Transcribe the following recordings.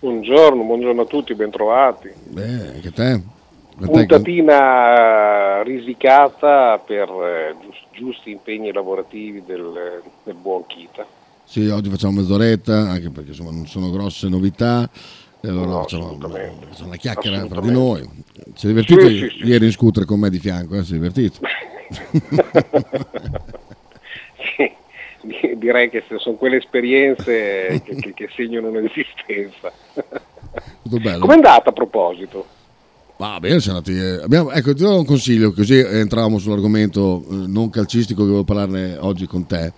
Buongiorno, buongiorno a tutti, bentrovati. Beh, anche te. Puntatina risicata per eh, gius- giusti impegni lavorativi del, del buon Kita. Sì, oggi facciamo mezz'oretta, anche perché insomma non sono grosse novità. E allora No, facciamo, una chiacchiera fra di noi. Si è divertito Sì, sì, sì. ieri in scooter con me di fianco, eh? si è divertito. Sì, direi che sono quelle esperienze che, che- che segnano un'esistenza. Tutto bello. Com'è andata a proposito? Va bene, siamo andati. eh, abbiamo- ecco, ti do un consiglio, così entravamo sull'argomento eh, non calcistico che volevo parlarne oggi con te.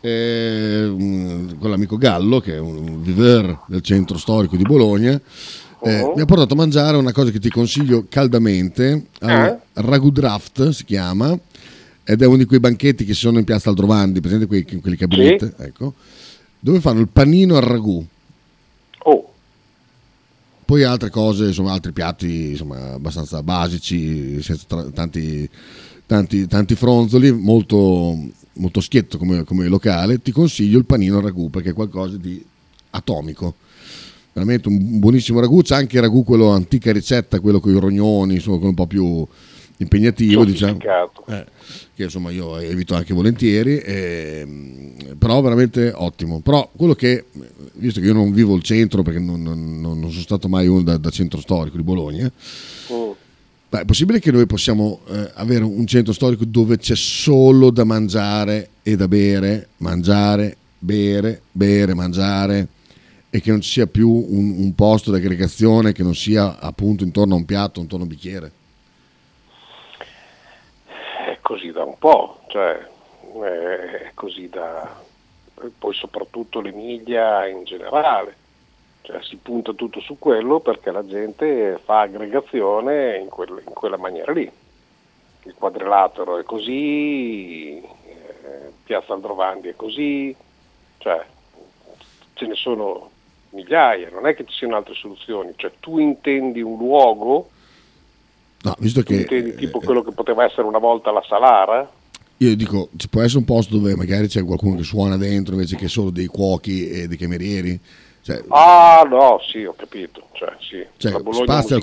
Eh, mm, con l'amico Gallo, che è un viveur del centro storico di Bologna, eh, Oh. mi ha portato a mangiare una cosa che ti consiglio caldamente. al Ragu Draft si chiama, ed è uno di quei banchetti che ci sono in piazza Aldrovandi, presente quei, quelli cabinette, ecco, dove fanno il panino al ragù. Oh, Poi altre cose, insomma, altri piatti insomma, abbastanza basici, senza tra- tanti, tanti, tanti fronzoli, molto, molto schietto come, come locale. Ti consiglio il panino al ragù perché è qualcosa di atomico. Veramente un buonissimo ragù. C'è anche il ragù, quello antica ricetta, quello con i rognoni, insomma, quello un po' più impegnativo, diciamo eh, che insomma io evito anche volentieri, ehm, però veramente ottimo. Però quello che, visto che io non vivo al centro, perché non, non- non sono stato mai uno da, da centro storico di Bologna, Mm. beh, è possibile che noi possiamo eh, avere un centro storico dove c'è solo da mangiare e da bere, mangiare, bere, bere, mangiare, e che non ci sia più un, un posto di aggregazione che non sia appunto intorno a un piatto, intorno a un bicchiere. Così da un po', cioè è così da poi soprattutto l'Emilia in generale, cioè si punta tutto su quello perché la gente fa aggregazione in, quel- in quella maniera lì. Il quadrilatero è così, eh, Piazza Aldrovandi è così, cioè ce ne sono migliaia, non è che ci siano altre soluzioni, cioè tu intendi un luogo, No, visto che intendi tipo eh, quello che poteva essere una volta la Salara, Io dico, ci può essere un posto dove magari c'è qualcuno che suona dentro invece che solo dei cuochi e dei camerieri? Cioè, Ah no, sì, ho capito. Cioè, sì. cioè, spazio musicale,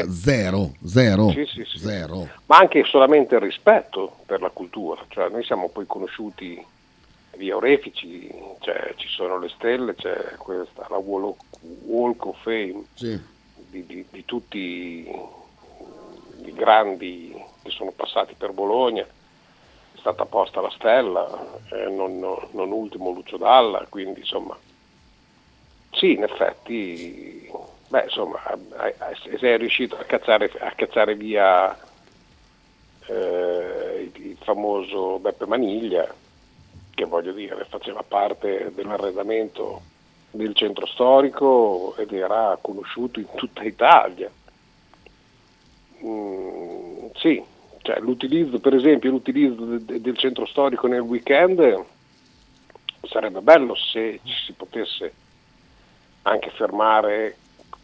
cultura zero, zero, Sì, sì, sì. zero. ma anche solamente il rispetto per la cultura. Cioè, noi siamo poi conosciuti via Orefici, cioè, ci sono le stelle, c'è questa, la Walk of Fame di, di- di tutti grandi che sono passati per Bologna. È stata posta la stella, eh, non, non- ultimo Lucio Dalla, quindi insomma Sì, in effetti, beh, insomma, sei riuscito a cacciare, a cacciare via eh, il famoso Beppe Maniglia, che voglio dire, faceva parte dell'arredamento del centro storico ed era conosciuto in tutta Italia. Mm, sì, cioè, l'utilizzo, per esempio, l'utilizzo de- del centro storico nel weekend sarebbe bello se ci si potesse anche fermare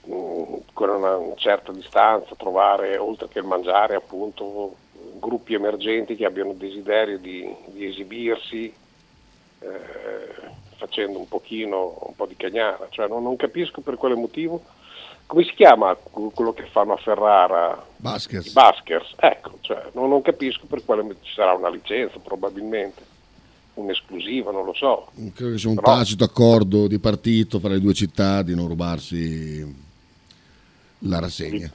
mm, con una certa distanza, trovare oltre che il mangiare appunto gruppi emergenti che abbiano desiderio di, di esibirsi eh, facendo un pochino un po' di cagnara, cioè non, non capisco per quale motivo come si chiama quello che fanno a Ferrara? Baskers. I Baskers, ecco, cioè, non, non capisco per quale ci sarà una licenza probabilmente, un'esclusiva, non lo so. Credo che sia un Però- tacito accordo di partito fra le due città di non rubarsi la rassegna.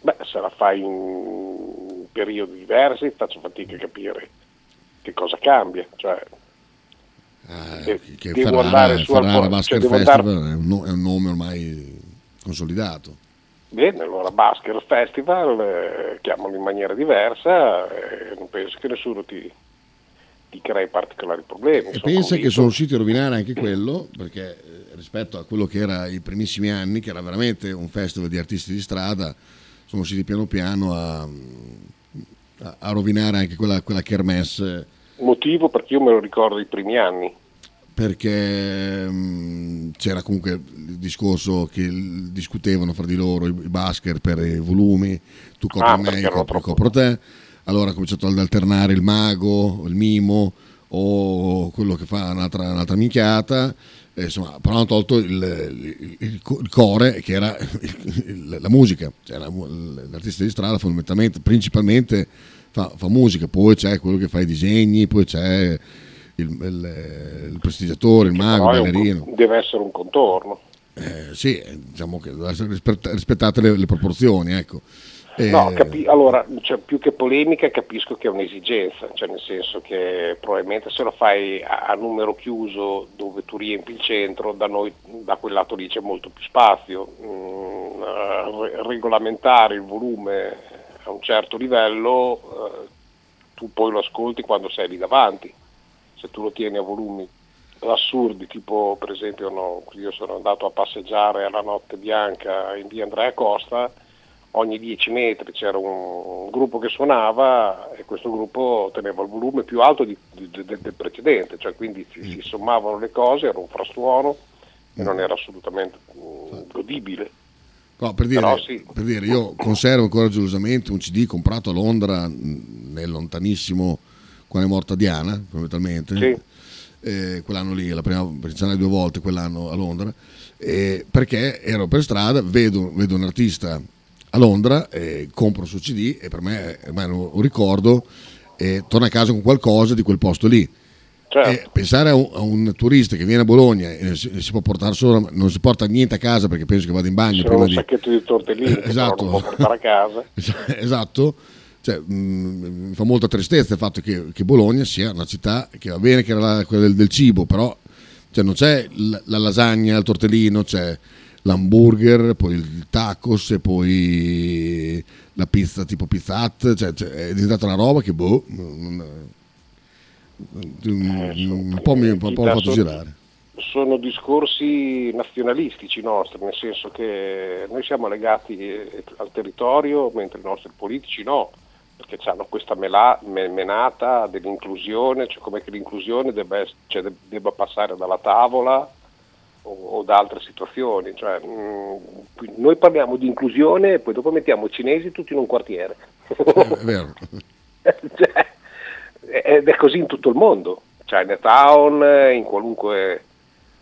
Beh, se la fai in periodi diversi faccio fatica a capire che cosa cambia. Cioè, de- Che devo Ferrara, andare su Ferrara Basker cioè, andare- Festival no- è un nome ormai consolidato. Bene, allora Basker Festival, eh, chiamalo in maniera diversa e non penso che nessuno ti, ti crei particolari problemi. E pensa che convinto. sono riusciti a rovinare anche quello, perché eh, rispetto a quello che era i primissimi anni, che era veramente un festival di artisti di strada, sono riusciti piano piano a, a, a rovinare anche quella, quella kermesse. Motivo perché io me lo ricordo i primi anni. Perché mh, c'era comunque il discorso che discutevano fra di loro i, i basker per i volumi, tu copri Ah, me, io copro, copro te. Allora ha cominciato ad alternare il mago, il mimo o quello che fa un'altra, un'altra minchiata. E, insomma, però hanno tolto il, il- il- core che era la musica. Cioè, la l'artista di strada fondamentalmente, principalmente fa, fa musica, poi c'è quello che fa i disegni, poi c'è il, il- il prestigiatore, il mago, il ballerino. deve essere un contorno. Eh, sì, eh, diciamo che devono essere rispett- rispettate le, le proporzioni, ecco. Eh, No, capi- allora, cioè, più che polemica capisco che è un'esigenza, cioè nel senso che probabilmente se lo fai a, a numero chiuso dove tu riempi il centro, da noi, da quel lato lì c'è molto più spazio. Mm, eh, re- regolamentare il volume a un certo livello, eh, tu poi lo ascolti quando sei lì davanti. Se tu lo tieni a volumi assurdi, tipo per esempio no, io sono andato a passeggiare alla notte bianca in via Andrea Costa, ogni 10 metri c'era un, un gruppo che suonava e questo gruppo teneva il volume più alto di- di- de- del precedente, cioè quindi si, si sommavano le cose, era un frastuono e non era assolutamente mm, godibile. No, per, dire, Però sì. per dire, io conservo ancora gelosamente un CD comprato a Londra mh, nel lontanissimo quando è morta Diana, fondamentalmente. Sì. Eh, quell'anno lì, la prima perché ce n'è due volte quell'anno a Londra, eh, perché ero per strada, vedo, vedo un artista a Londra, eh, compro il suo CD e per me è un ricordo e torno a casa con qualcosa di quel posto lì. Certo. Pensare a un, a un turista che viene a Bologna e si, si può portare solo, non si porta niente a casa perché penso che vada in bagno C'era prima un di, sacchetto di tortellini però Esatto. a casa. esatto, cioè, mh, mi fa molta tristezza il fatto che, che Bologna sia una città che va bene che era la- quella del, del cibo, però cioè, non c'è la, la lasagna, il tortellino, c'è l'hamburger, poi il tacos e poi la pizza tipo pizzat, cioè, cioè, è diventata una roba che boh, non- po' mi un po' mi ha fatto Sono- girare. Sono discorsi nazionalistici nostri, nel senso che noi siamo legati eh, al territorio mentre i nostri politici no, perché hanno questa mela- me- menata dell'inclusione, cioè come che l'inclusione debba, cioè de- debba passare dalla tavola o, o da altre situazioni. Cioè, mh, qui- noi parliamo di inclusione e poi dopo mettiamo i cinesi tutti in un quartiere. Eh, È vero. Cioè, ed è così in tutto il mondo, Chinatown, eh, in qualunque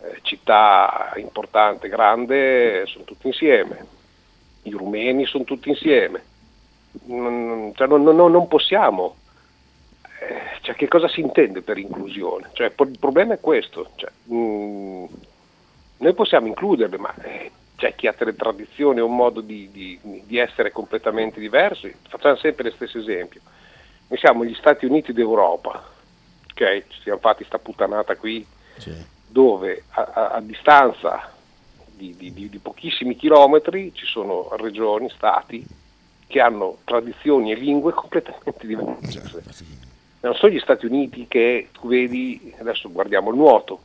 eh, città importante, grande, sono tutti insieme, i rumeni sono tutti insieme, non, cioè, non- non- non possiamo, eh, cioè, che cosa si intende per inclusione? Cioè, po- il problema è questo, cioè, mm, noi possiamo includerle, ma eh, c'è chi ha delle tradizioni o un modo di, di- di essere completamente diversi, facciamo sempre lo stesso esempio. Noi siamo gli Stati Uniti d'Europa, ok? Ci siamo fatti sta puttanata qui, dove a, a- a distanza di, di- di- di pochissimi chilometri ci sono regioni, stati che hanno tradizioni e lingue completamente diverse. Non sono gli Stati Uniti che tu vedi, adesso guardiamo il nuoto,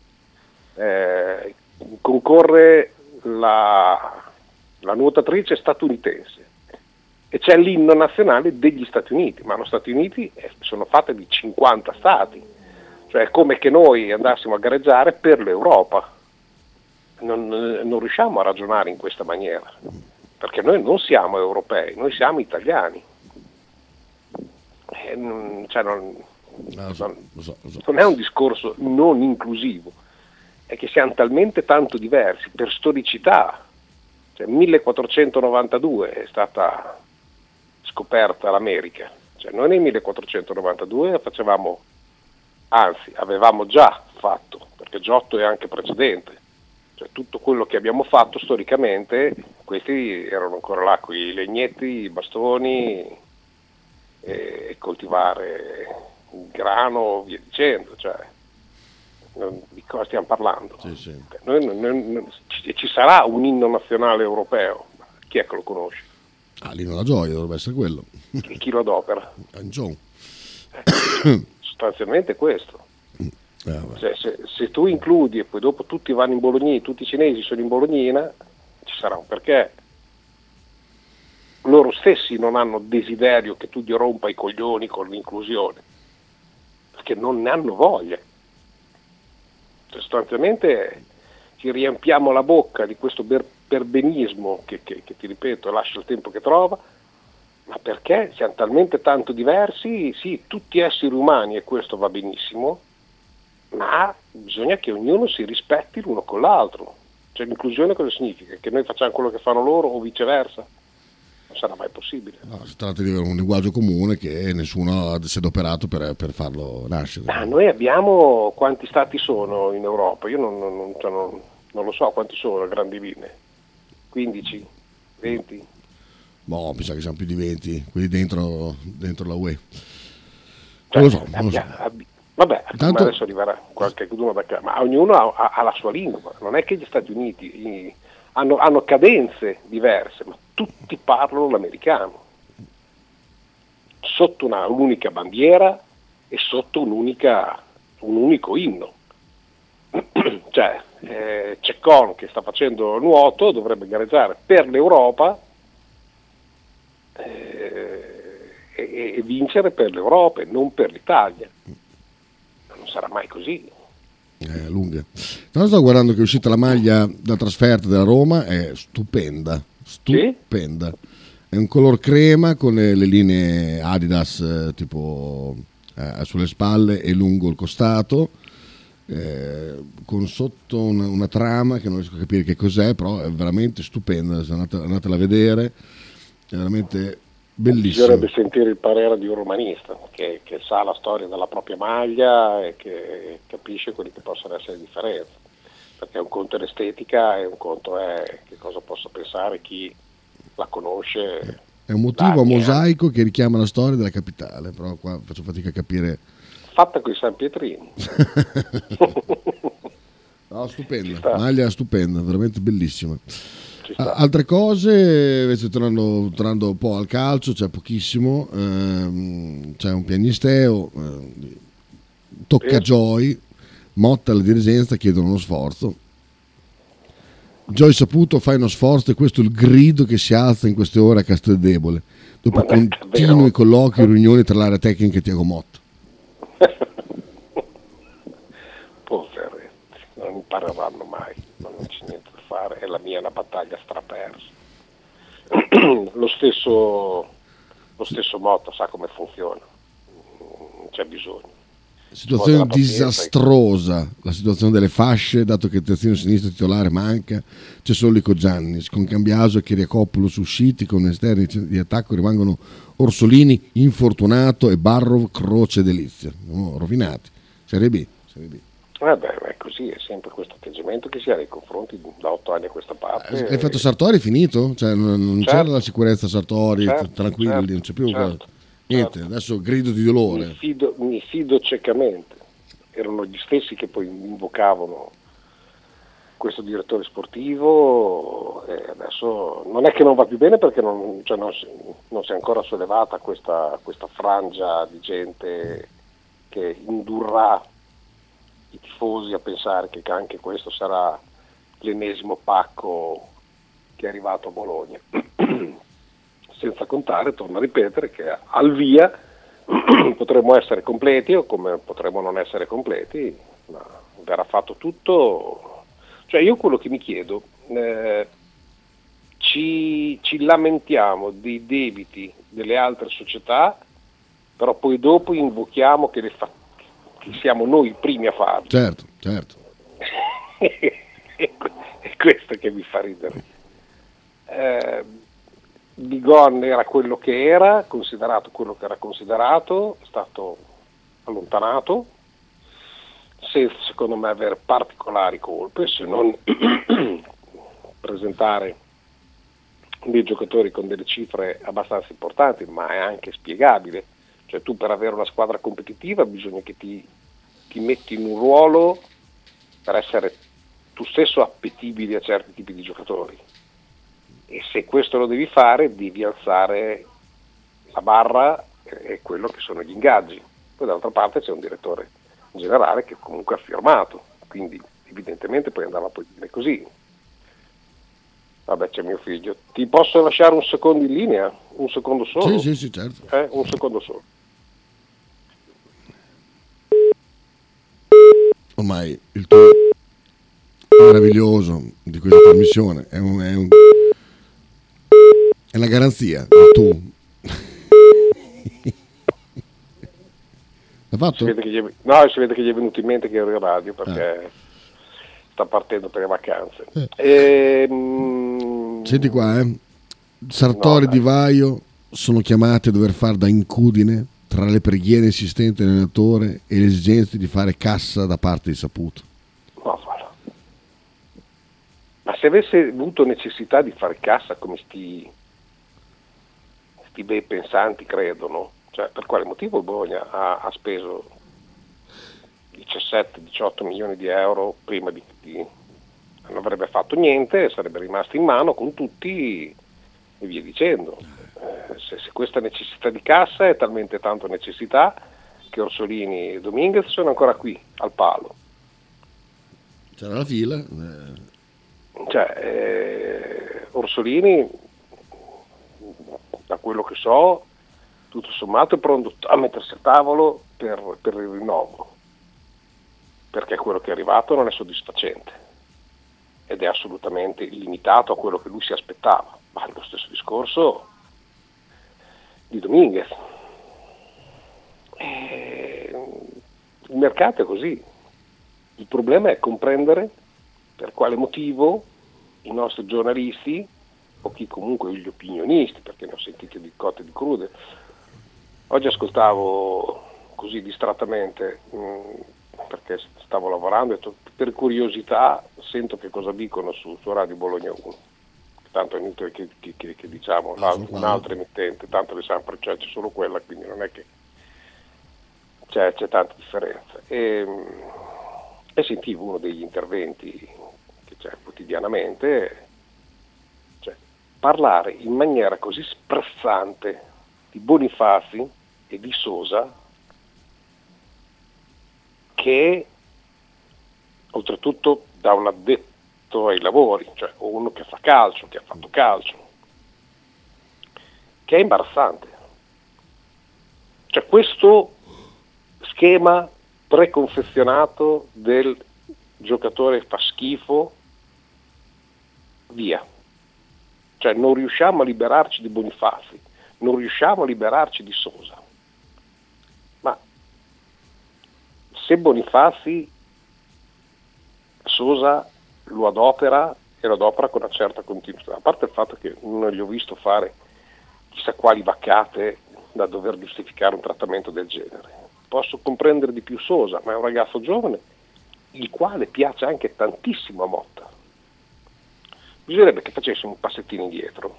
eh, concorre la, la nuotatrice statunitense e c'è l'inno nazionale degli Stati Uniti, ma gli Stati Uniti sono fatte di 50 stati, cioè è come che noi andassimo a gareggiare per l'Europa. Non, non riusciamo a ragionare in questa maniera, perché noi non siamo europei, noi siamo italiani. Eh, cioè non- Ah, so, so, so. non è un discorso non inclusivo, è che siamo talmente tanto diversi per storicità. Cioè, 1492 è stata scoperta l'America, cioè, noi nel 1492 facevamo, anzi avevamo già fatto, perché Giotto è anche precedente, cioè, tutto quello che abbiamo fatto storicamente, questi erano ancora là, con i legnetti, i bastoni, e coltivare il grano, via dicendo, cioè, di cosa stiamo parlando? Sì, sì. Noi non- non- non- ci, ci sarà un inno nazionale europeo, chi è che lo conosce? Ah, lì la gioia dovrebbe essere quello. E chi lo adopera? Angion. Sostanzialmente questo. Cioè, se, se tu includi e poi dopo tutti vanno in Bolognina, tutti i cinesi sono in Bolognina, ci sarà un perché. loro stessi non hanno desiderio che tu gli rompa i coglioni con l'inclusione, perché non ne hanno voglia. Sostanzialmente ci riempiamo la bocca di questo perbenismo che, che, che ti ripeto lascia il tempo che trova, ma perché siamo talmente tanto diversi, sì, tutti esseri umani e questo va benissimo, ma bisogna che ognuno si rispetti l'uno con l'altro. Cioè l'inclusione cosa significa? Che noi facciamo quello che fanno loro o viceversa? Non sarà mai possibile. No, si tratta di avere un linguaggio comune che nessuno si è adoperato per, per farlo nascere. Ah, noi abbiamo quanti stati sono in Europa? Io non, non, cioè non, non lo so quanti sono a grandi linee. 15, 20? Boh, mi sa che siamo più di 20, quelli dentro, dentro la UE. Cioè, non lo so, non lo so. Vabbè, Tanto... adesso arriverà qualche da qua, ma ognuno ha, ha, ha, la sua lingua, non è che gli Stati Uniti hanno, hanno cadenze diverse, ma tutti parlano l'americano, sotto una, un'unica bandiera e sotto un'unica, un unico inno. cioè, eh, Ceccon che sta facendo nuoto dovrebbe gareggiare per l'Europa eh, e, e vincere per l'Europa e non per l'Italia sarà mai così. Eh, lunga. Tra sto guardando che è uscita la maglia da trasferta della Roma, è stupenda, stupenda. Sì? È un color crema con le, le linee Adidas eh, tipo eh, sulle spalle e lungo il costato. Eh, con sotto una, una, trama che non riesco a capire che cos'è, però è veramente stupenda. Andate, andatela a vedere, è veramente Bellissimo. Bisognerebbe sentire il parere di un romanista che, che, sa la storia della propria maglia e che capisce quelli che possono essere le differenze. Perché un conto è l'estetica e un conto è che cosa possa pensare chi la conosce. È un motivo a mosaico che richiama la storia della capitale, però qua faccio fatica a capire. Fatta con i San Pietrini. no, stupenda, maglia stupenda, veramente bellissima. Altre cose, invece tornando, tornando, un po' al calcio, c'è pochissimo, ehm, c'è un pianisteo, eh, tocca. Joy, Motta alla dirigenza chiedono uno sforzo. Joy Saputo fai uno sforzo e questo è il grido che si alza in queste ore a Casteldebole, dopo continui colloqui e riunioni tra l'area tecnica e Tiago Motta. Poveretti, non impareranno mai, non c'è niente fare, e la mia è una battaglia strapersa. lo, stesso, lo stesso Motta sa come funziona, non c'è bisogno. Situazione disastrosa la situazione delle fasce, dato che il terzino sinistro titolare manca, c'è solo Lico Giannis, con Cambiaso e Chiriacopoulos usciti, con esterni di attacco rimangono Orsolini, Infortunato e Barrov, Croce Delizia. No, rovinati. Serie B. Serie B. Eh beh, è così, è sempre questo atteggiamento che si ha nei confronti da otto anni a questa parte. Eh, l'effetto Sartori finito? Cioè, non, certo. c'era la sicurezza Sartori, certo, tranquilli, certo, non c'è più certo, niente, certo. adesso grido di dolore. Mi fido, mi fido ciecamente, erano gli stessi che poi invocavano questo direttore sportivo adesso non è che non va più bene perché non, cioè non, non si è ancora sollevata questa, questa frangia di gente che indurrà i tifosi a pensare che anche questo sarà l'ennesimo pacco che è arrivato a Bologna. Senza contare, torno a ripetere, che al via potremmo essere completi o come potremmo non essere completi, ma verrà fatto tutto. Cioè io quello che mi chiedo, eh, ci, ci lamentiamo dei debiti delle altre società, però poi dopo invochiamo che le, fa- che siamo noi i primi a farlo. Certo, certo. è questo che mi fa ridere. Eh, Bigon era quello che era, considerato quello che era considerato, è stato allontanato, senza secondo me avere particolari colpe, se non presentare dei giocatori con delle cifre abbastanza importanti, ma è anche spiegabile cioè tu per avere una squadra competitiva bisogna che ti, ti metti in un ruolo per essere tu stesso appetibile a certi tipi di giocatori. E se questo lo devi fare devi alzare la barra e quello che sono gli ingaggi. Poi dall'altra parte c'è un direttore generale che comunque ha firmato, quindi evidentemente poi andava poi dire così. Vabbè, c'è mio figlio. Ti posso lasciare un secondo in linea? Un secondo solo? Sì, sì, sì, certo. Eh, un secondo solo. Ormai il tuo meraviglioso di questa trasmissione è, un, è, un- è una garanzia. Tu. L'ha Si fatto? vede che gli è, no, si vede che gli è venuto in mente che ero in radio perché sta partendo per le vacanze. Ehm, Senti qua, eh. Sartori No, di. Vaio sono chiamati a dover fare da incudine tra le preghiere insistenti dell'allenatore e le esigenze di fare cassa da parte di Saputo. Ma se avesse avuto necessità di fare cassa come sti, sti bei pensanti credono, cioè per quale motivo il Bologna ha, ha speso 17-18 milioni di euro prima di, di- non avrebbe fatto niente, sarebbe rimasto in mano con tutti e via dicendo. Eh, se, se questa necessità di cassa è talmente tanto necessità che Orsolini e Dominguez sono ancora qui al palo. C'era la fila. eh, Cioè, eh, Orsolini, da quello che so, tutto sommato è pronto a mettersi a tavolo per, per il rinnovo, perché quello che è arrivato non è soddisfacente ed è assolutamente limitato a quello che lui si aspettava. Ma lo stesso discorso di Dominguez. Eh, il mercato è così. Il problema è comprendere per quale motivo i nostri giornalisti o chi comunque gli opinionisti, perché ne ho sentiti di cotte e di crude. Oggi ascoltavo così distrattamente mh, perché stavo lavorando e per curiosità sento che cosa dicono su, su Radio Bologna 1. Tanto è inutile che, che- che- che diciamo un'altra emittente, tanto le sempre, cioè c'è solo quella, quindi non è che c'è, c'è tanta differenza. E, e sentivo uno degli interventi che c'è quotidianamente, cioè, parlare in maniera così sprezzante di Bonifazi e di Sosa che oltretutto da un addetto ai lavori, cioè uno che fa calcio, che ha fatto calcio, che è imbarazzante. Cioè questo schema preconfezionato del giocatore fa schifo, via. Cioè non riusciamo a liberarci di Bonifazi, non riusciamo a liberarci di Sosa. Ma se Bonifazi Sosa lo adopera e lo adopera con una certa continuità, a parte il fatto che non gli ho visto fare chissà quali vaccate da dover giustificare un trattamento del genere. Posso comprendere di più Sosa, ma è un ragazzo giovane, il quale piace anche tantissimo a Motta. Bisognerebbe che facesse un passettino indietro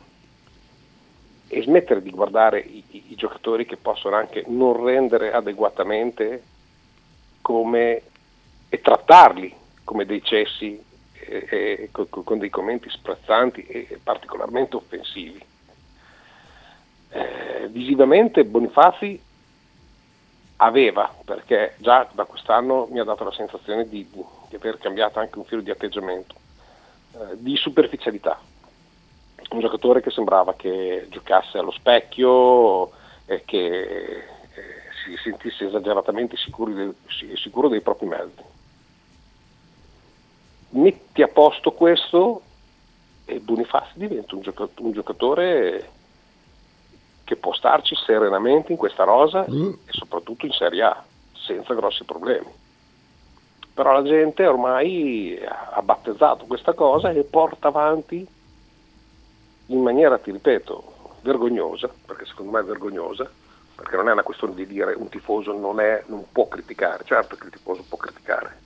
e smettere di guardare i, i- i giocatori che possono anche non rendere adeguatamente come, e trattarli come dei cessi eh, con, con dei commenti sprezzanti e particolarmente offensivi. Eh, visivamente Bonifazi aveva, perché già da quest'anno mi ha dato la sensazione di, di- aver cambiato anche un filo di atteggiamento, eh, di superficialità. Un giocatore che sembrava che giocasse allo specchio e che eh, si sentisse esageratamente sicuri del- si- sicuro dei propri mezzi. Metti a posto questo e Bonifazi diventa un, gioca- un giocatore che può starci serenamente in questa rosa Mm. e soprattutto in Serie A, senza grossi problemi. Però la gente ormai ha battezzato questa cosa e porta avanti in maniera, ti ripeto, vergognosa, perché secondo me è vergognosa, perché non è una questione di dire un tifoso non, è, non può criticare, certo che il tifoso può criticare,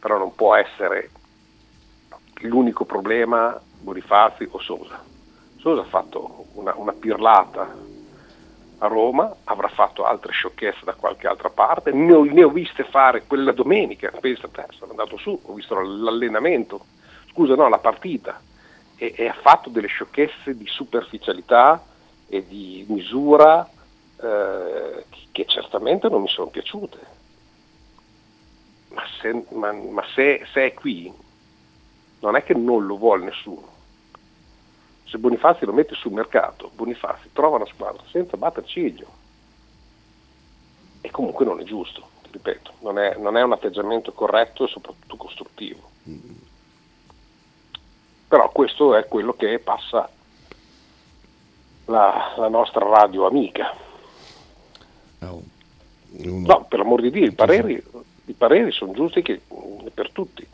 però non può essere l'unico problema Bonifazi o Sosa. Sosa ha fatto una, una pirlata a Roma, avrà fatto altre sciocchezze da qualche altra parte, ne ho, ne ho viste fare quella domenica, pensa sono andato su, ho visto l'allenamento, scusa no, la partita, e, e ha fatto delle sciocchezze di superficialità e di misura eh, che certamente non mi sono piaciute. Ma, se, ma- ma se- se è qui, non è che non lo vuole nessuno. se Bonifazi lo mette sul mercato, Bonifazi trova una squadra senza batter ciglio. E comunque non è giusto, ti ripeto, non è, non è un atteggiamento corretto e soprattutto costruttivo. Però questo è quello che passa la, la nostra radio amica. Uno- No, per l'amor di Dio, i pareri, i pareri sono giusti che- per tutti.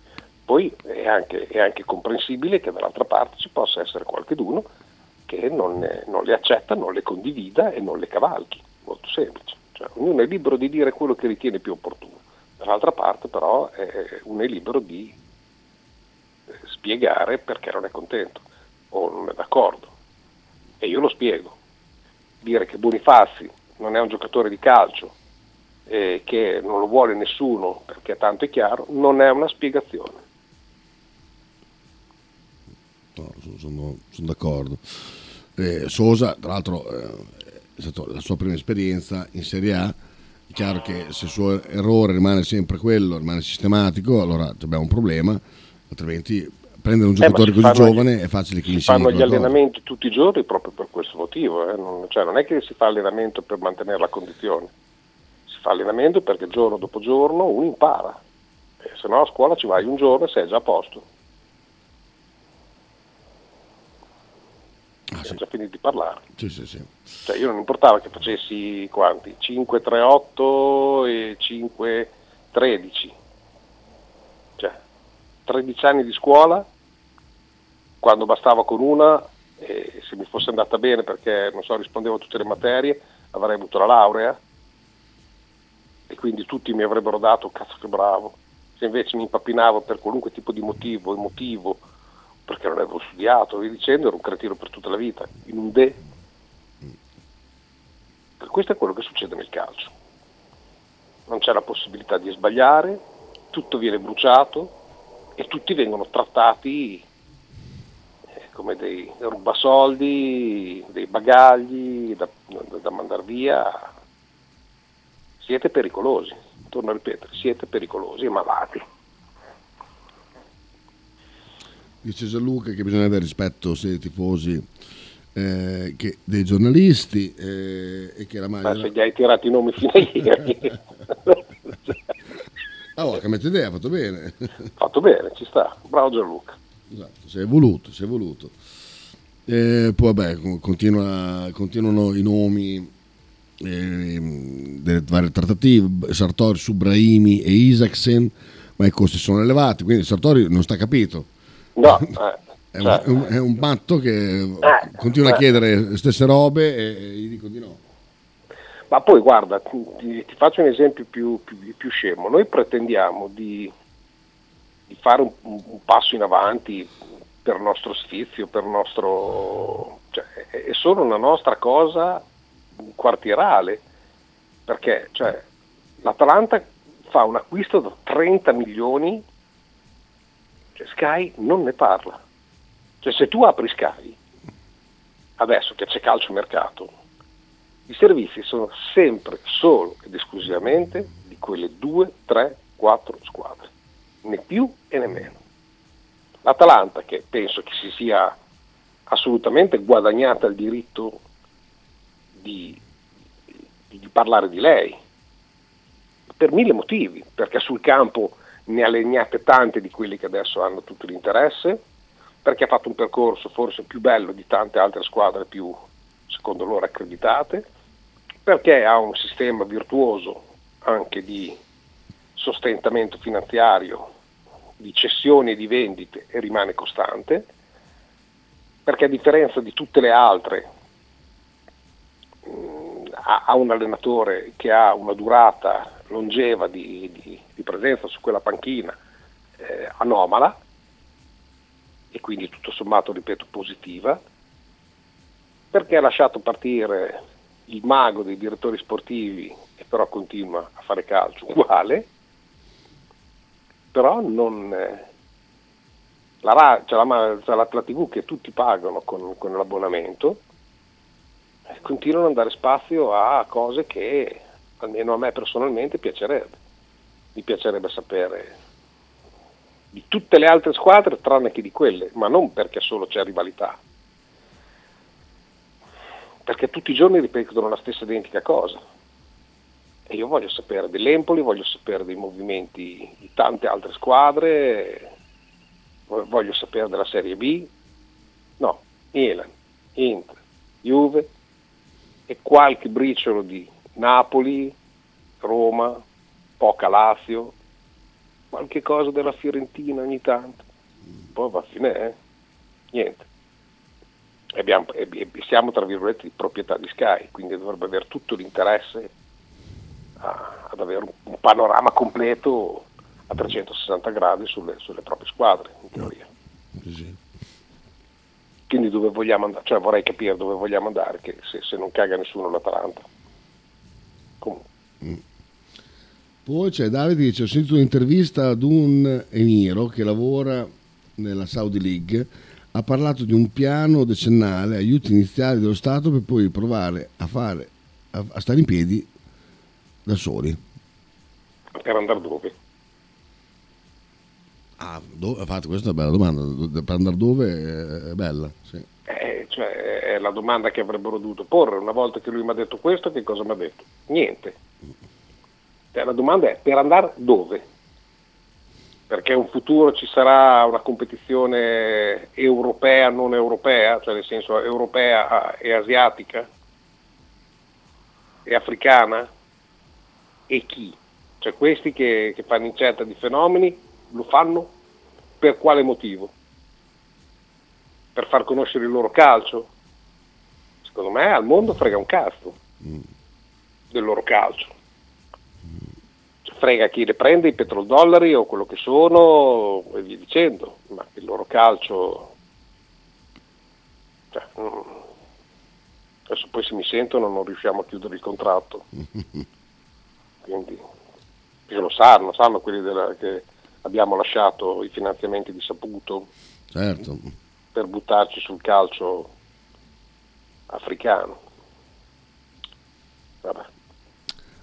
Poi è anche, è anche comprensibile che dall'altra parte ci possa essere qualcuno che non, non le accetta, non le condivida e non le cavalchi. Molto semplice. Cioè, ognuno è libero di dire quello che ritiene più opportuno. Dall'altra parte però eh, uno è libero di eh, spiegare perché non è contento o non è d'accordo. E io lo spiego. Dire che Bonifazi non è un giocatore di calcio eh, che non lo vuole nessuno perché tanto è chiaro, non è una spiegazione. No, sono, sono- d'accordo. Eh, Sosa, tra l'altro, eh, è stata la sua prima esperienza in Serie A. È chiaro che se il suo errore rimane sempre quello, rimane sistematico, allora abbiamo un problema, altrimenti prendere un Eh, giocatore si così giovane è facile che gli Si fanno gli allenamenti tutti i giorni proprio per questo motivo, eh. non, cioè, non è che si fa allenamento per mantenere la condizione, si fa allenamento perché giorno dopo giorno uno impara, Eh, se no a scuola ci vai un giorno e sei già a posto. Ah, sì. Hai già finito di parlare. Sì, sì, sì. Cioè, io non importava che facessi quanti? 5, 3, 8 e 5, 13. Cioè, 13 anni di scuola, quando bastava con una, e se mi fosse andata bene perché, non so, rispondevo a tutte le materie, avrei avuto la laurea e quindi tutti mi avrebbero dato, cazzo che bravo. Se invece mi impappinavo per qualunque tipo di motivo, emotivo, perché non avevo studiato, via dicendo, ero un cretino per tutta la vita, in un D. Questo è quello che succede nel calcio. Non c'è la possibilità di sbagliare, tutto viene bruciato e tutti vengono trattati eh, come dei rubasoldi, dei bagagli da, da mandare via. Siete pericolosi, torno a ripetere, siete pericolosi e malati. Dice Gianluca che bisogna avere rispetto sia dei tifosi eh, che dei giornalisti eh, e che la maglia... Ma se gli hai tirato i nomi fino a ieri. Ah, oh, cambiato idea, ha fatto bene. Fatto bene, ci sta. Bravo Gianluca. Esatto, si è evoluto, si è evoluto. Eh, poi vabbè, con- continua- continuano i nomi ehm, delle varie trattative, Sartori su Brahimi e Isaacsen, ma i costi sono elevati, quindi Sartori non sta capito. No, eh, È, cioè, un, è un- matto che Eh, continua a eh. chiedere le stesse robe e, e gli dico di no. Ma poi guarda, ti, ti faccio un esempio più, più- più scemo. Noi pretendiamo di, di fare un, un passo in avanti per nostro sfizio, per nostro... Cioè, è, è solo una nostra cosa quartierale, perché cioè, l'Atalanta fa un acquisto da 30 milioni, cioè, Sky non ne parla. Cioè se tu apri Sky, adesso che c'è calcio mercato, i servizi sono sempre, solo ed esclusivamente di quelle due, tre, quattro squadre, né più e né meno. L'Atalanta, che penso che si sia assolutamente guadagnata il diritto di, di- di parlare di lei, per mille motivi, perché sul campo ne ha legnate tante di quelli che adesso hanno tutto l'interesse, perché ha fatto un percorso forse più bello di tante altre squadre più, secondo loro, accreditate, perché ha un sistema virtuoso anche di sostentamento finanziario, di cessioni e di vendite e rimane costante, perché a differenza di tutte le altre mh, ha, ha un allenatore che ha una durata longeva di, di- di presenza su quella panchina eh, anomala e quindi tutto sommato, ripeto, positiva, perché ha lasciato partire il mago dei direttori sportivi e però continua a fare calcio uguale, però non... eh, la, c'è la, ma- c'è la, la TV che tutti pagano con, con l'abbonamento, eh, continuano ad dare spazio a cose che almeno a me personalmente piacerebbe. Mi piacerebbe sapere di tutte le altre squadre tranne che di quelle, ma non perché solo c'è rivalità, perché tutti i giorni ripetono la stessa identica cosa. E io voglio sapere dell'Empoli, voglio sapere dei movimenti di tante altre squadre, voglio sapere della Serie B, no, Milan, Inter, Juve e qualche briciolo di Napoli, Roma, poca Lazio, qualche cosa della Fiorentina ogni tanto. Poi va a fine, eh? Niente. E, abbiamo, e siamo tra virgolette di proprietà di Sky, quindi dovrebbe avere tutto l'interesse a, ad avere un, un, panorama completo a 360 gradi sulle, sulle proprie squadre, in teoria. Sì. Quindi dove vogliamo andare, cioè vorrei capire dove vogliamo andare, che se, se non caga nessuno l'Atalanta. Comunque. Mm. Poi c'è Davide che dice: Ho sentito un'intervista ad un emiro che lavora nella Saudi League. Ha parlato di un piano decennale, aiuti iniziali dello Stato per poi provare a, fare, a, a stare in piedi da soli. Per andare dove? Ah, dove, infatti questa è una bella domanda, per andare dove è bella, sì. Cioè, è la domanda che avrebbero dovuto porre, una volta che lui mi ha detto questo che cosa mi ha detto? Niente. Cioè, la domanda è per andare dove? Perché in futuro ci sarà una competizione europea, non europea, cioè nel senso europea e asiatica e africana? e chi? Cioè questi che, che fanno incetta di fenomeni lo fanno per quale motivo? Per far conoscere il loro calcio? Secondo me al mondo frega un cazzo mm. del loro calcio. Cioè, frega chi le prende i petrodollari o quello che sono e via dicendo, ma il loro calcio... Cioè, mm, adesso poi se mi sentono non riusciamo a chiudere il contratto. quindi lo sanno, sanno quelli della, che abbiamo lasciato i finanziamenti di Saputo certo. Per buttarci sul calcio africano. Vabbè.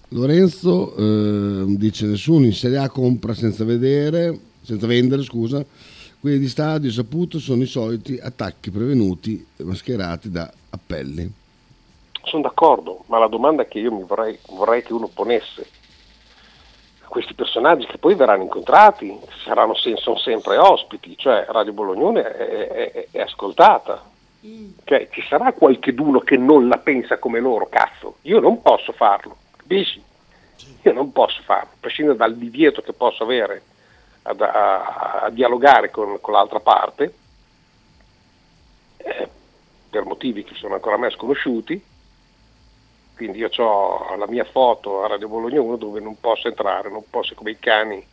Lorenzo eh, dice nessuno in Serie A compra senza vedere, senza vendere, scusa. Quelli di stadio saputo sono i soliti attacchi prevenuti mascherati da appelli. Sono d'accordo, ma la domanda che io mi vorrei, vorrei che uno ponesse questi personaggi che poi verranno incontrati, saranno, sono sempre ospiti, cioè Radio Bolognone è, è, è ascoltata. Cioè, ci sarà qualcheduno che non la pensa come loro, cazzo. Io non posso farlo, capisci? Io non posso farlo, a prescindere dal divieto che posso avere a, a, a dialogare con, con, l'altra parte, eh, per motivi che sono ancora a me sconosciuti, quindi io ho la mia foto a Radio Bologna 1 dove non posso entrare, non posso come i cani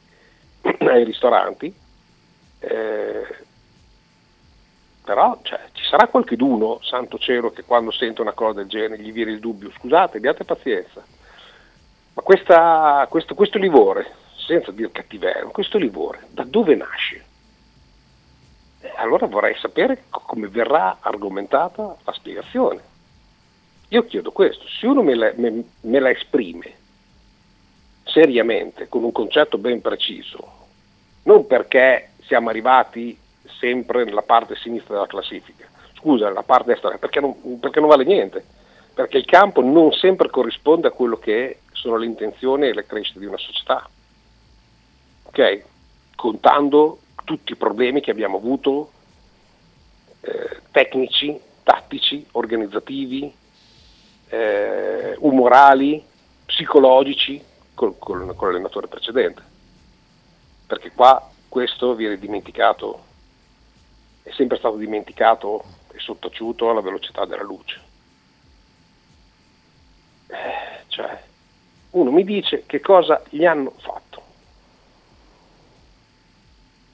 ai ristoranti, eh, però cioè, ci sarà qualcuno, santo cielo, che quando sente una cosa del genere gli viene il dubbio, scusate, abbiate pazienza, ma questa, questo, questo livore, senza dire cattiveria, questo livore, da dove nasce? Allora vorrei sapere come verrà argomentata la spiegazione. Io chiedo questo, se uno me la, me, me la esprime seriamente, con un concetto ben preciso, non perché siamo arrivati sempre nella parte sinistra della classifica, scusa, nella parte destra, perché non, perché non vale niente, perché il campo non sempre corrisponde a quello che sono le intenzioni e le crescite di una società. Ok? Contando tutti i problemi che abbiamo avuto, eh, tecnici, tattici, organizzativi, eh, umorali, psicologici col, col, con l'allenatore precedente. Perché qua questo viene dimenticato, è sempre stato dimenticato e sottaciuto alla velocità della luce. Eh, cioè, uno mi dice che cosa gli hanno fatto.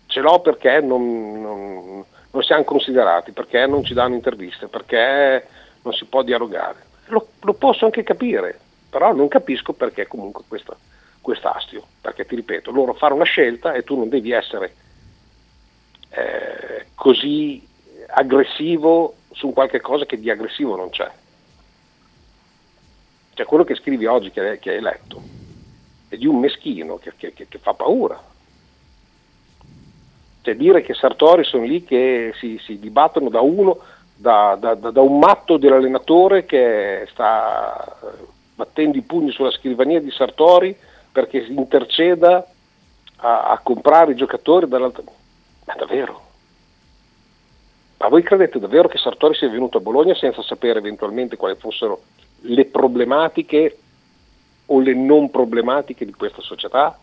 Ce l'ho perché non, non, non siamo considerati, perché non ci danno interviste, perché non si può dialogare lo, lo, posso anche capire, però non capisco perché comunque questo astio, perché ti ripeto, loro fanno una scelta e tu non devi essere eh, così aggressivo su qualche cosa che di aggressivo non c'è. Cioè quello che scrivi oggi che, che hai letto è di un meschino che, che, che fa paura. Cioè dire che Sartori sono lì che si, si dibattono da uno da, da, da, un matto dell'allenatore che sta battendo i pugni sulla scrivania di Sartori perché interceda a, a comprare i giocatori dall'altra... Ma davvero? Ma voi credete davvero che Sartori sia venuto a Bologna senza sapere eventualmente quali fossero le problematiche o le non problematiche di questa società?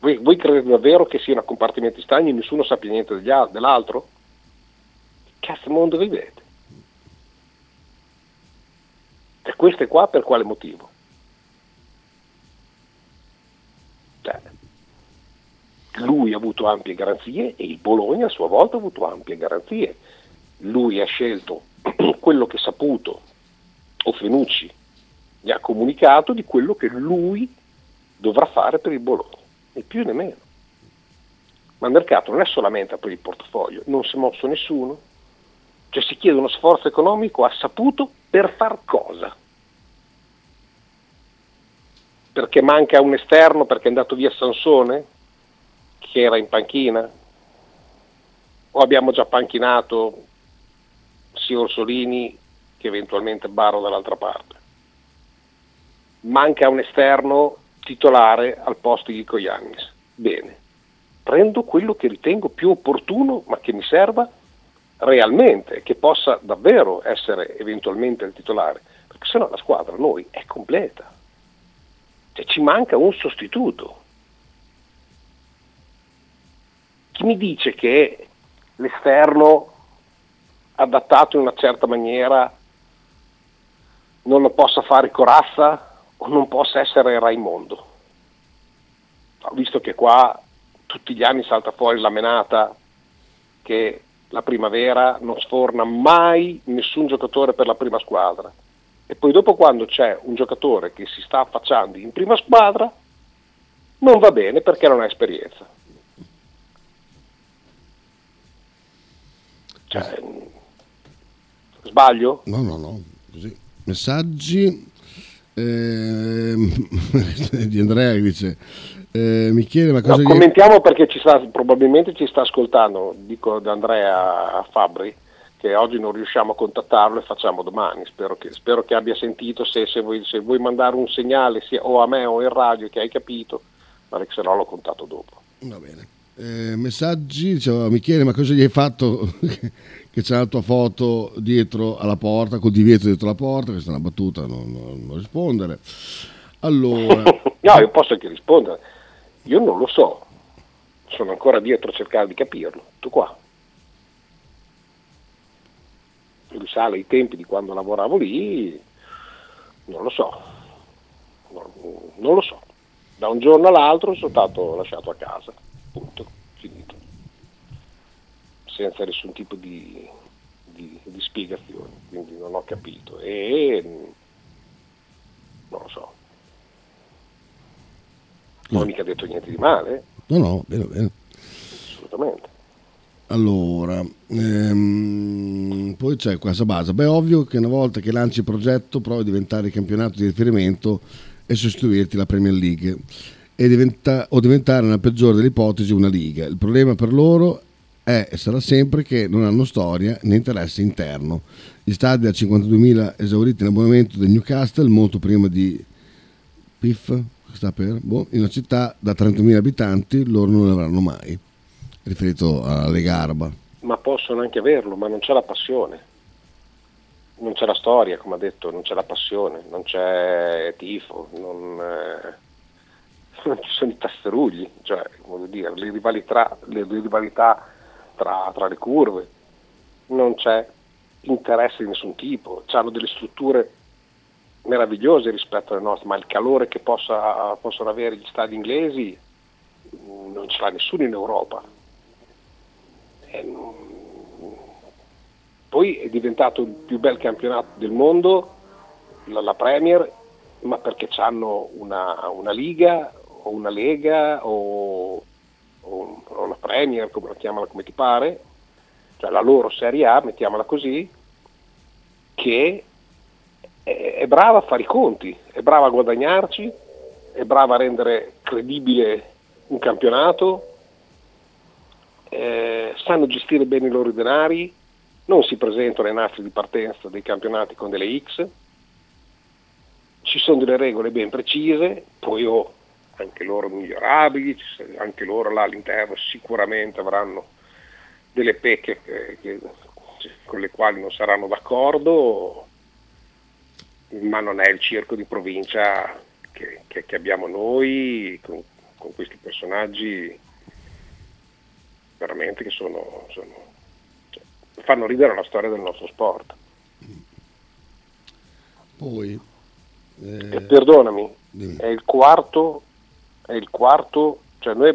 Voi, voi credete davvero che siano compartimenti stagni e nessuno sappia niente dell'altro? Cazzo mondo vivete? E questo è qua per quale motivo? Cioè, lui ha avuto ampie garanzie e il Bologna a sua volta ha avuto ampie garanzie. Lui ha scelto quello che ha saputo, o Fenucci gli ha comunicato di quello che lui dovrà fare per il Bologna, né più né meno. Ma il mercato non è solamente per il portafoglio, non si è mosso nessuno, cioè si chiede uno sforzo economico a saputo per far cosa? Perché manca un esterno, perché è andato via Sansone, che era in panchina? O abbiamo già panchinato sia Orsolini che eventualmente Barro dall'altra parte? Manca un esterno titolare al posto di Coiannis. Bene, prendo quello che ritengo più opportuno ma che mi serva realmente, che possa davvero essere eventualmente il titolare, perché sennò la squadra noi è completa. Cioè, ci manca un sostituto. Chi mi dice che l'esterno adattato in una certa maniera non lo possa fare Corazza o non possa essere Raimondo? visto che qua tutti gli anni salta fuori la menata che la primavera non sforna mai nessun giocatore per la prima squadra. E poi dopo quando c'è un giocatore che si sta affacciando in prima squadra, non va bene perché non ha esperienza. Cioè, sbaglio? No, no, no. Così. Messaggi eh, di Andrea che dice eh, Michele, ma cosa no, commentiamo perché ci sta, probabilmente ci sta ascoltando, dico da Andrea Fabri, che oggi non riusciamo a contattarlo e facciamo domani. Spero che, spero che abbia sentito, se, se, vuoi, se, vuoi, mandare un segnale sia, o a me o in radio che hai capito, ma se no l'ho contato dopo. Va bene. Eh, messaggi, dicevo Michele, ma cosa gli hai fatto che c'è la tua foto dietro alla porta, col divieto dietro la porta? Questa è una battuta, non, non, non rispondere. Allora... no, io posso anche rispondere io non lo so, sono ancora dietro a cercare di capirlo, tu qua. Risale ai tempi di quando lavoravo lì, non lo so, non, non lo so. Da un giorno all'altro sono stato lasciato a casa, punto, finito. Senza nessun tipo di, di, di spiegazione, quindi non ho capito. E non lo so non ho mica detto niente di male. No, no, bene, bene. Assolutamente. Allora, ehm, poi c'è questa base. Beh, è ovvio che una volta che lanci il progetto provi a diventare il campionato di riferimento e sostituirti la Premier League e diventa, o diventare nella peggiore delle ipotesi una liga. Il problema per loro è e sarà sempre che non hanno storia né interesse interno. Gli stadi a 52.000 esauriti in abbonamento del Newcastle molto prima di PIF sta per, boh, in una città da 30.000 abitanti loro non ne avranno mai, riferito alle Garba. Ma possono anche averlo, ma non c'è la passione. Non c'è la storia, come ha detto, non c'è la passione, non c'è tifo, non, eh, non ci sono i tasterugli, cioè, dire, le rivalità, le rivalità tra, tra le curve, non c'è interesse di nessun tipo, hanno delle strutture meravigliose rispetto alle nostre, ma il calore che possa, possono avere gli stadi inglesi mm, non ce l'ha nessuno in Europa. E, mm, poi è diventato il più bel campionato del mondo, la, la Premier, ma perché hanno una, una, liga o una lega o, o, o una Premier, come la chiamano come ti pare, cioè la loro Serie A, mettiamola così, che è, brava a fare i conti, è brava a guadagnarci, è brava a rendere credibile un campionato, eh, sanno gestire bene i loro denari, non si presentano ai nastri di partenza dei campionati con delle X, ci sono delle regole ben precise, poi ho anche loro migliorabili, anche loro là all'interno sicuramente avranno delle pecche che, che, con le quali non saranno d'accordo, ma non è il circo di provincia che, che, che abbiamo noi con, con, questi personaggi veramente che sono, sono cioè, fanno ridere la storia del nostro sport. Poi, eh, perdonami, dimmi. è il quarto, è il quarto, cioè noi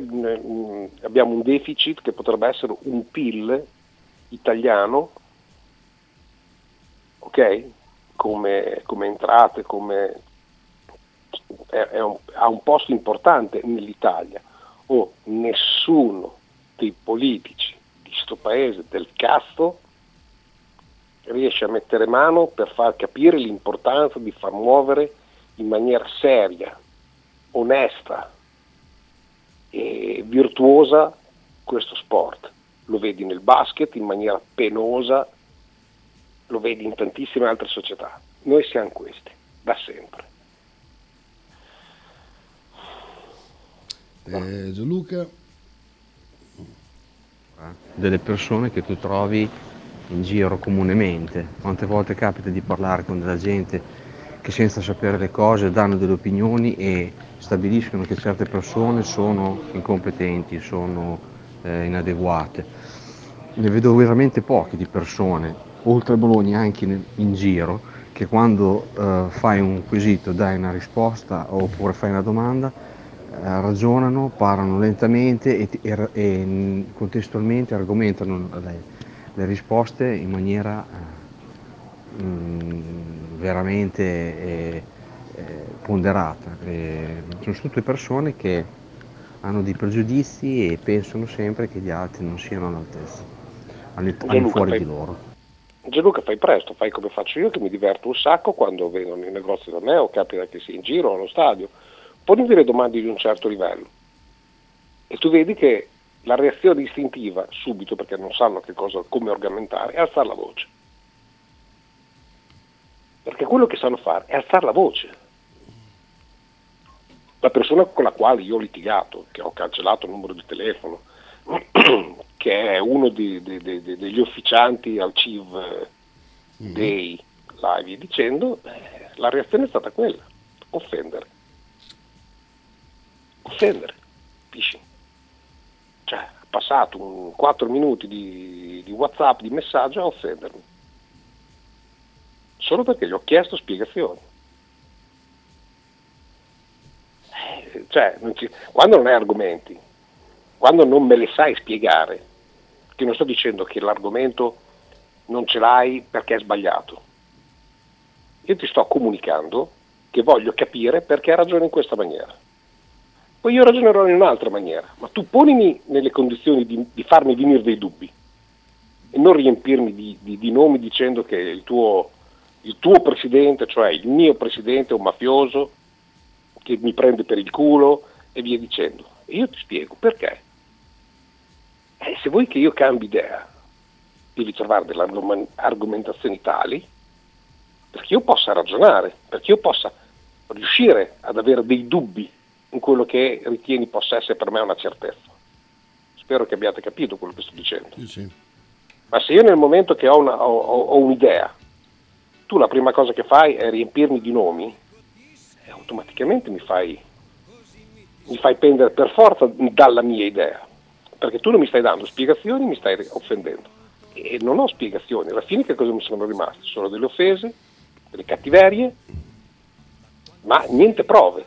abbiamo un deficit che potrebbe essere un PIL italiano, ok? Come, come entrate, come è, è un, ha un posto importante nell'Italia. Oh, nessuno dei politici di questo paese del cazzo riesce a mettere mano per far capire l'importanza di far muovere in maniera seria, onesta e virtuosa questo sport. Lo vedi nel basket in maniera penosa, lo vedi in tantissime altre società. Noi siamo questi, da sempre. Eh, Gianluca? Delle persone che tu trovi in giro comunemente. Quante volte capita di parlare con della gente che senza sapere le cose danno delle opinioni e stabiliscono che certe persone sono incompetenti, sono eh, inadeguate. Ne vedo veramente poche di persone, oltre a Bologna anche in, in giro, che quando eh, fai un quesito dai una risposta oppure fai una domanda, eh, ragionano, parlano lentamente e, e, e contestualmente argomentano le, le risposte in maniera mh, mm, veramente eh, eh, ponderata. Eh, sono tutte persone che hanno dei pregiudizi e pensano sempre che gli altri non siano all'altezza, al fuori di loro. Gianluca fai presto, fai come faccio io che mi diverto un sacco quando vengono in negozio da me o capita che sia in giro allo stadio. Poni delle domande di un certo livello e tu vedi che la reazione istintiva subito perché non sanno cosa, come argomentare è alzare la voce perché quello che sanno fare è alzare la voce. La persona con la quale io ho litigato, che ho cancellato il numero di telefono, che è uno di, di, di, degli ufficianti al CIV mm. Day, là e via dicendo, eh, la reazione è stata quella, offendere. Offendere, capisci? Cioè, ha passato un 4 minuti di, di Whatsapp, di messaggio a offendermi solo perché gli ho chiesto spiegazioni. Eh, cioè, non ci, quando non hai argomenti, quando non me le sai spiegare, che non sto dicendo che l'argomento non ce l'hai perché è sbagliato, io ti sto comunicando che voglio capire perché ragioni in questa maniera. Poi io ragionerò in un'altra maniera, ma tu ponimi nelle condizioni di, di farmi venire dei dubbi e non riempirmi di, di, di nomi dicendo che il tuo il tuo presidente, cioè il mio presidente è un mafioso che mi prende per il culo e via dicendo. E io ti spiego perché. Eh, se vuoi che io cambi idea, devi trovare delle argomentazioni tali perché io possa ragionare, perché io possa riuscire ad avere dei dubbi in quello che ritieni possa essere per me una certezza. Spero che abbiate capito quello che sto dicendo. Sì, sì. Ma se io nel momento che ho, una, ho, ho un'idea tu la prima cosa che fai è riempirmi di nomi e automaticamente mi fai, mi fai pendere per forza dalla mia idea, perché tu non mi stai dando spiegazioni, mi stai offendendo. E non ho spiegazioni, alla fine che cosa mi sono rimaste? Sono delle offese, delle cattiverie, ma niente prove.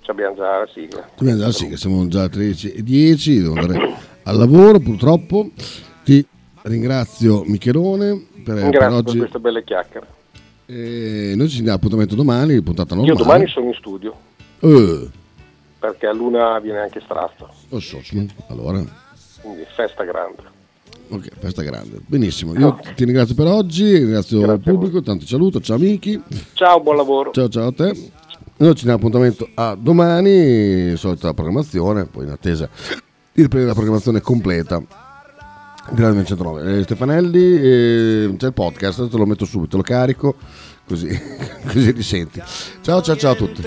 Ci abbiamo già la sigla. Abbiamo già la sigla, siamo già alle 13.10, devo andare al lavoro purtroppo. Ti Ringrazio Michelone per, Ringrazio per oggi. per queste belle chiacchiere. E noi ci diamo appuntamento domani, puntata normale. Io domani sono in studio. Uh. Perché a luna viene anche strasta. Oh, so, allora. Quindi festa grande. Ok, festa grande. Benissimo. Io okay. ti ringrazio per oggi, ringrazio Grazie il pubblico, tanto saluto, ciao amici. Ciao, buon lavoro. Ciao, ciao a te. Noi ci diamo appuntamento a domani, solita programmazione, poi in attesa di riprendere la programmazione completa di Radio 909. Eh, Stefanelli, eh, c'è il podcast, te lo metto subito, lo carico, così, così ti senti. Ciao ciao ciao a tutti.